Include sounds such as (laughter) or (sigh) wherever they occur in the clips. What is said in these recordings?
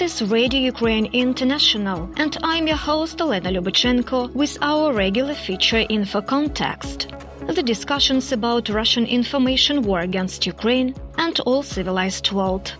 This is Radio Ukraine International, and I'm your host Elena Lubachenko with our regular feature Info Context. The discussions about Russian information war against Ukraine and all civilized world.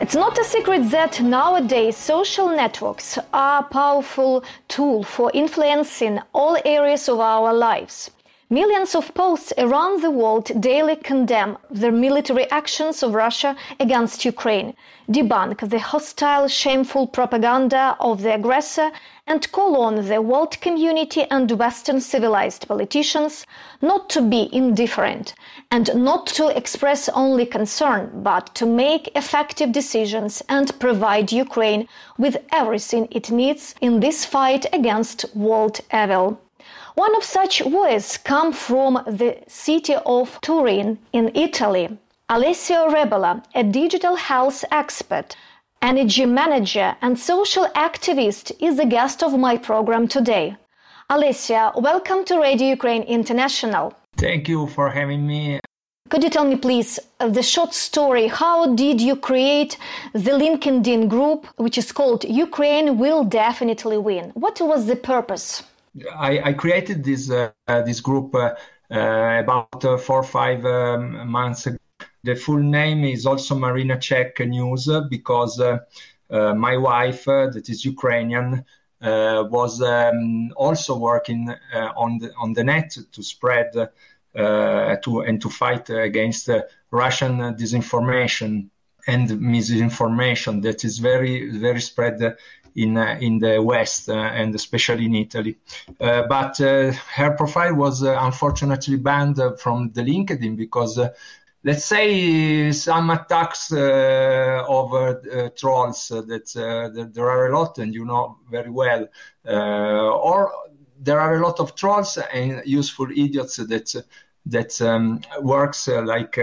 It's not a secret that nowadays social networks are a powerful tool for influencing all areas of our lives. Millions of posts around the world daily condemn the military actions of Russia against Ukraine, debunk the hostile, shameful propaganda of the aggressor, and call on the world community and Western civilized politicians not to be indifferent and not to express only concern, but to make effective decisions and provide Ukraine with everything it needs in this fight against world evil. One of such voices come from the city of Turin in Italy. Alessio Rebola, a digital health expert, energy manager, and social activist, is the guest of my program today. Alessia, welcome to Radio Ukraine International. Thank you for having me. Could you tell me, please, uh, the short story? How did you create the LinkedIn group, which is called Ukraine Will Definitely Win? What was the purpose? I, I created this uh, this group uh, uh, about four or five um, months ago. The full name is also Marina Czech News because my wife, that is Ukrainian, uh, was um, also working uh, on the on the net to spread uh, to and to fight against Russian disinformation and misinformation that is very very spread in uh, in the West uh, and especially in Italy. Uh, but her profile was unfortunately banned from the LinkedIn because let's say some attacks uh, of uh, trolls uh, that there are a lot and you know very well or there are a lot of trolls and useful idiots that that um, works like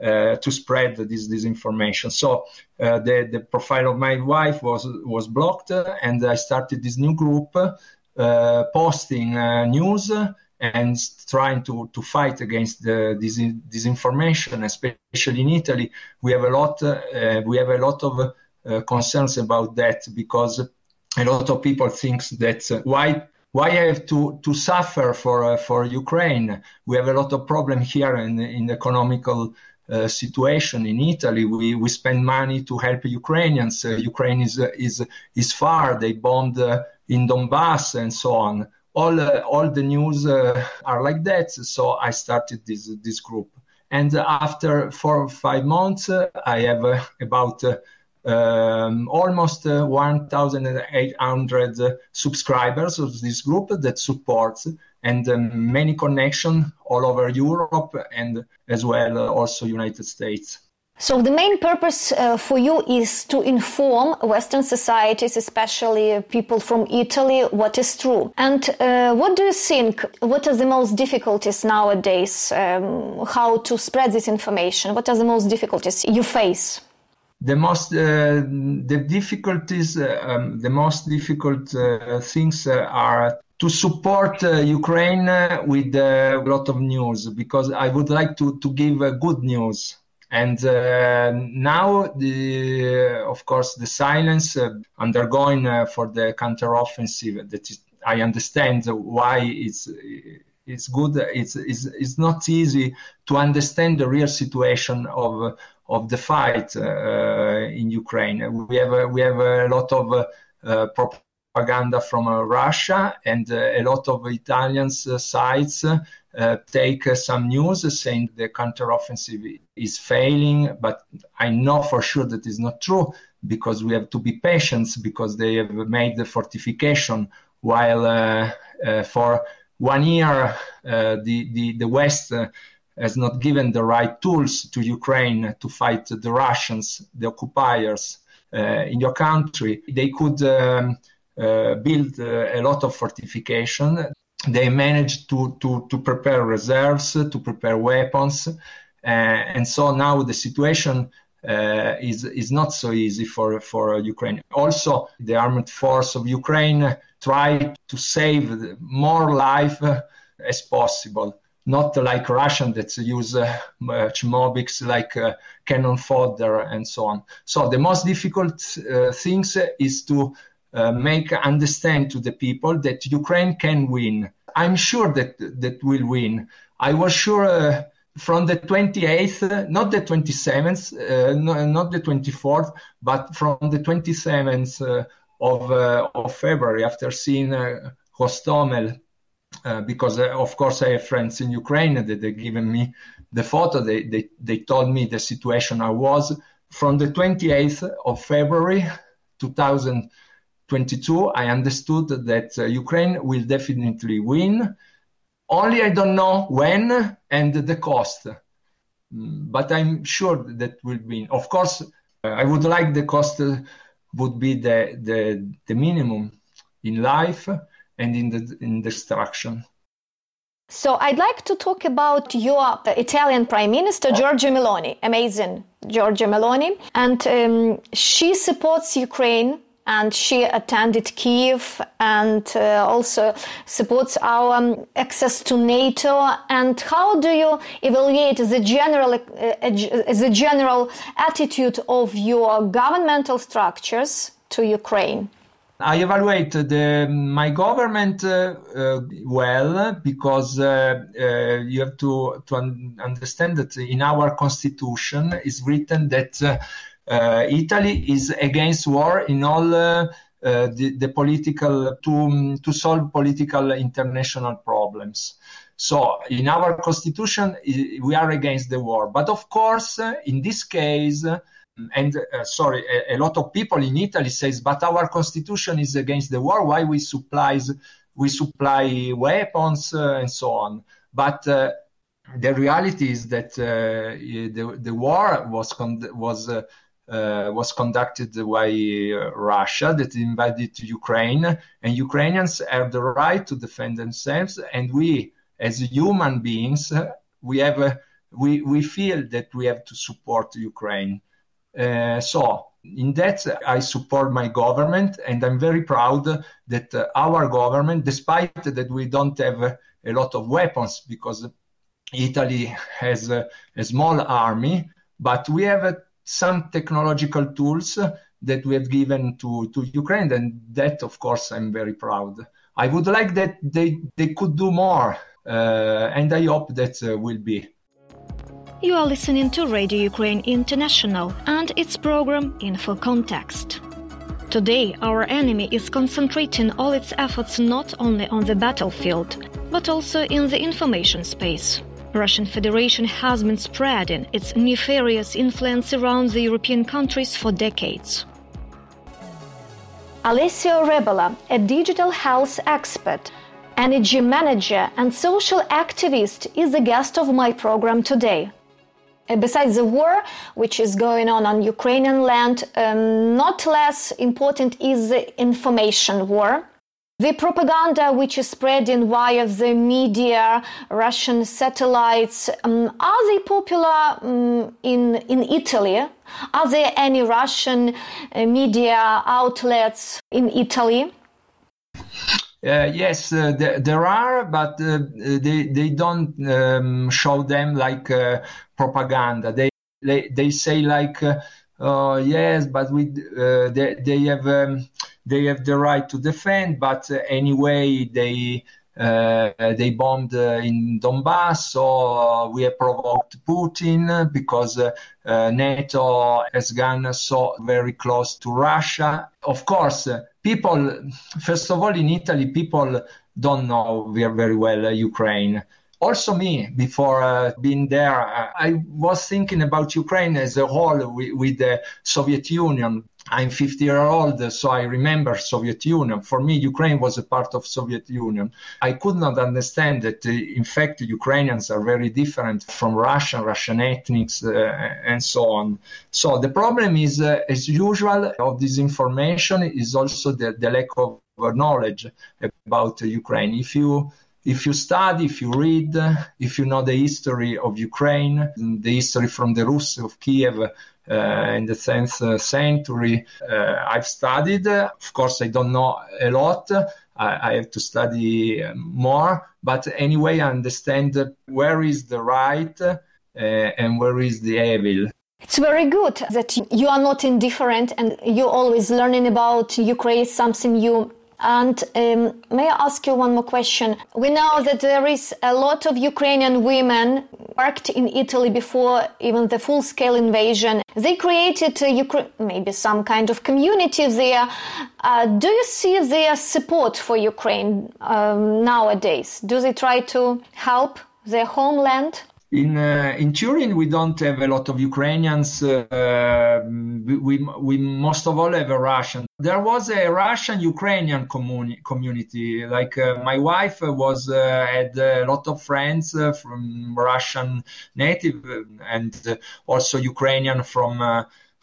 to spread this disinformation. So uh, the the profile of my wife was was blocked, and I started this new group uh, posting news and trying to, to fight against the this disinformation, especially in Italy. We have a lot uh, we have a lot of uh, concerns about that because a lot of people think that uh, why why I have to, to suffer for for Ukraine? We have a lot of problem here in in economical uh, situation in Italy. We, we spend money to help Ukrainians. Uh, Ukraine is, uh, is, is far. They bombed uh, in Donbass and so on. All, uh, all the news are like that. So I started this, this group. And after four or five months, I have about um, almost uh, 1,800 uh, subscribers of this group that supports and um, many connections all over Europe and as well uh, also United States. So the main purpose uh, for you is to inform Western societies, especially people from Italy, what is true. And uh, what do you think? What are the most difficulties nowadays? Um, how to spread this information? What are the most difficulties you face? The most uh, the difficulties uh, um, the most difficult uh, things uh, are to support uh, Ukraine uh, with a lot of news because I would like to to give good news. And now the of course the silence undergoing for the counteroffensive that is, I understand why it's it's good it's, it's it's not easy to understand the real situation of of the fight uh, in Ukraine. We have we have a lot of uh, propaganda from uh, Russia, and a lot of Italian sites take some news saying the counteroffensive is failing, but I know for sure that is not true because we have to be patient because they have made the fortification while uh, uh, for one year uh, the, the, the West has not given the right tools to Ukraine to fight the Russians, the occupiers uh, in your country, they could um, uh, build uh, a lot of fortification. They managed to, to, to prepare reserves, to prepare weapons. Uh, and so now the situation uh, is is not so easy for for Ukraine. Also, the armed force of Ukraine try to save more life as possible not like Russian that use uh, much mobics like uh, cannon fodder and so on. So the most difficult uh, things is to uh, make understand to the people that Ukraine can win. I'm sure that that will win. I was sure uh, from the 28th, not the 27th, uh, no, not the 24th, but from the 27th of of February after seeing Hostomel uh, because uh, of course I have friends in Ukraine that they given me the photo. They, they, they told me the situation I was from the 28th of February 2022. I understood that uh, Ukraine will definitely win. Only I don't know when and the cost, but I'm sure that will be. Of course, uh, I would like the cost would be the, the, the minimum in life and in the in destruction. So I'd like to talk about your Italian Prime Minister Giorgia Meloni, amazing Giorgia Meloni, and um, she supports Ukraine and she attended Kiev and uh, also supports our um, access to NATO. And how do you evaluate the general uh, the general attitude of your governmental structures to Ukraine? I evaluate the, my government uh, uh, well because uh, uh you have to, to un- understand that in our constitution is written that uh, uh, Italy is against war in all the, the, political to to solve political international problems. So in our constitution we are against the war, but of course in this case and uh, sorry, a, a, lot of people in Italy says, but our constitution is against the war. Why we supplies we supply weapons uh, and so on? But uh, the reality is that uh, the the war was con- was uh, uh, was conducted by Russia that invaded Ukraine, and Ukrainians have the right to defend themselves. And we, as human beings, we have we we feel that we have to support Ukraine. Uh, so in that, I support my government, and I'm very proud that uh, our government, despite that we don't have a lot of weapons, because Italy has a, a small army, but we have uh, some technological tools that we have given to, to Ukraine, and that, of course, I'm very proud. I would like that they, they could do more, uh, and I hope that uh, will be. You are listening to Radio Ukraine International and its program Info Context. Today, our enemy is concentrating all its efforts not only on the battlefield, but also in the information space. Russian Federation has been spreading its nefarious influence around the European countries for decades. Alessio Rebola, a digital health expert, energy manager, and social activist, is the guest of my program today. Uh, besides the war which is going on on Ukrainian land, um, not less important is the information war. The propaganda which is spreading via the media, Russian satellites, um, are they popular um, in, in Italy? Are there any Russian uh, media outlets in Italy? Uh, yes, uh, th- there are, but uh, they they don't um, show them like uh, propaganda. They they, they say like, oh yes, but we they they have um, they have the right to defend, but anyway they. Uh, they bombed uh, in Donbass, so we have provoked Putin because uh, NATO has gone so very close to Russia. Of course, people, first of all, in Italy, people don't know very well uh, Ukraine. Also, me, before uh, being there, uh, I was thinking about Ukraine as a whole with, with the Soviet Union. I'm 50 year old, so I remember Soviet Union. For me, Ukraine was a part of Soviet Union. I could not understand that, uh, in fact, Ukrainians are very different from Russian, Russian ethnics, uh, and so on. So the problem is, uh, as usual, of this information is also the, the lack of knowledge about Ukraine. If you if you study, if you read, if you know the history of Ukraine, the history from the Rus of Kiev uh, in the 10th uh, century, uh, I've studied. Of course, I don't know a lot. I, I have to study more. But anyway, I understand where is the right uh, and where is the evil. It's very good that you are not indifferent and you're always learning about Ukraine, something new. And um, may I ask you one more question? We know that there is a lot of Ukrainian women worked in Italy before even the full-scale invasion. They created Ukra- maybe some kind of community there. Uh, do you see their support for Ukraine um, nowadays? Do they try to help their homeland? In uh, in Turin, we don't have a lot of Ukrainians. Uh, we, we most of all have a Russian. There was a Russian Ukrainian communi- community. Like uh, my wife was uh, had a lot of friends uh, from Russian native and also Ukrainian from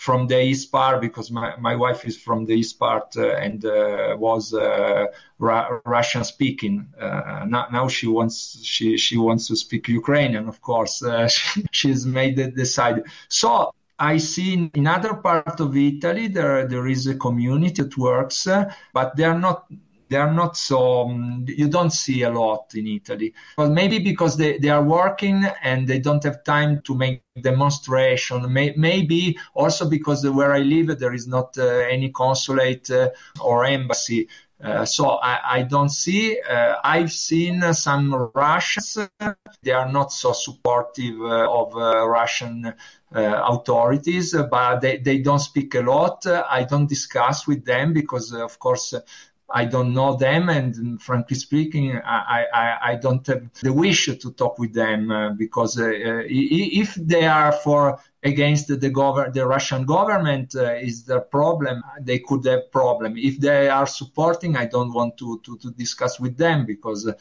from the east part because my, my wife is from the east part uh, and uh, was uh, Ra- Russian speaking. Uh, now, now, she wants she she wants to speak Ukrainian. Of course, uh, (laughs) she, she's made the decide. So. I see in other part of Italy there there is a community that works, uh, but they are not they are not so um, you don't see a lot in italy well maybe because they, they are working and they don't have time to make demonstration May, maybe also because where i live there is not uh, any consulate uh, or embassy uh, so I, I, don't see. Uh, I've seen some Russians. They are not so supportive uh, of uh, Russian authorities, but they, they don't speak a lot. I don't discuss with them because, of course, I don't know them, and frankly speaking, I, I, I don't have the wish to talk with them uh, because uh, if they are for against the gov- the Russian government uh, is the problem. They could have problem. If they are supporting, I don't want to to, to discuss with them because. Uh,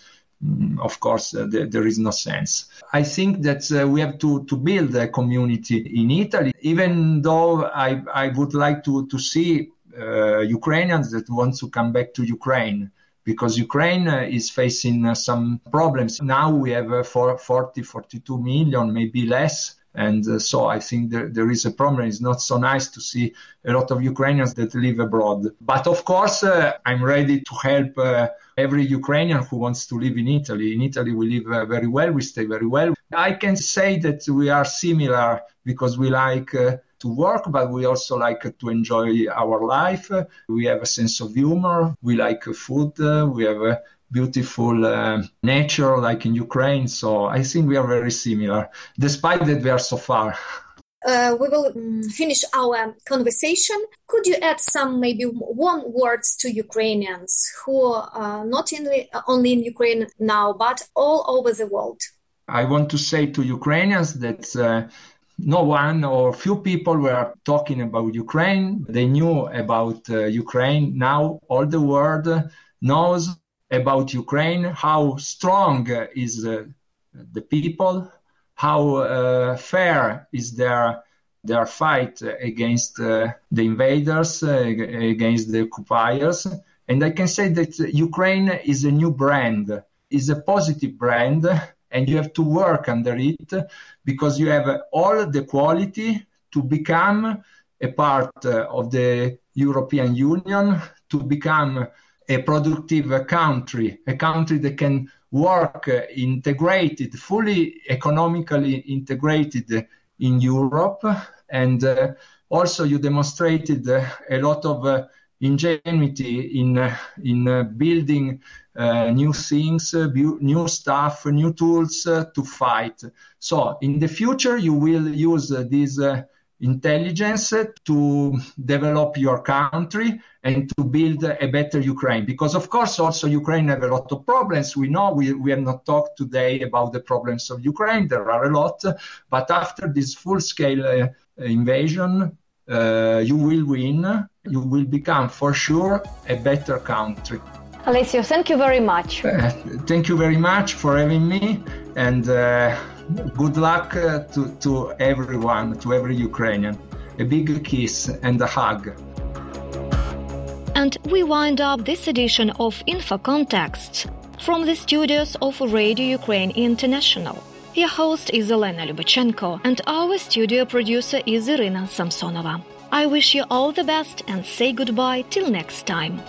of course, uh, there, there is no sense. I think that uh, we have to, to build a community in Italy, even though I, I would like to, to see Ukrainians that want to come back to Ukraine because Ukraine uh, is facing uh, some problems. Now we have 40, 42 million, maybe less. And uh, so I think there, there is a problem. It's not so nice to see a lot of Ukrainians that live abroad. But of course, uh, I'm ready to help uh, every Ukrainian who wants to live in Italy. In Italy, we live very well, we stay very well. I can say that we are similar because we like to work, but we also like to enjoy our life. We have a sense of humor. We like food. We have a beautiful uh, nature like in Ukraine. So I think we are very similar, despite that we are so far. Uh, we will um, finish our conversation. Could you add some maybe warm words to Ukrainians who are not in, only in Ukraine now, but all over the world? I want to say to Ukrainians that uh, no one or few people were talking about Ukraine. They knew about uh, Ukraine. Now all the world knows about Ukraine, how strong is uh, the people, how uh, fair is their their fight against uh, the invaders, uh, against the occupiers. And I can say that Ukraine is a new brand, is a positive brand and you have to work under it because you have all the quality to become a part of the European Union, to become a productive country, a country that can work integrated, fully economically integrated in Europe. And uh, also, you demonstrated uh, a lot of uh, ingenuity in in building uh, new things, uh, new stuff, new tools uh, to fight. So in the future, you will use this intelligence to develop your country and to build a better Ukraine. Because of course, also Ukraine have a lot of problems. We know we, we have not talked today about the problems of Ukraine. There are a lot, but after this full scale uh, invasion, uh, you will win. You will become for sure a better country. Alessio, thank you very much. Uh, thank you very much for having me, and uh, good luck uh, to, to everyone, to every Ukrainian. A big kiss and a hug. And we wind up this edition of Info Contexts. from the studios of Radio Ukraine International. Your host is Elena Lubachenko, and our studio producer is Irina Samsonova. I wish you all the best and say goodbye till next time.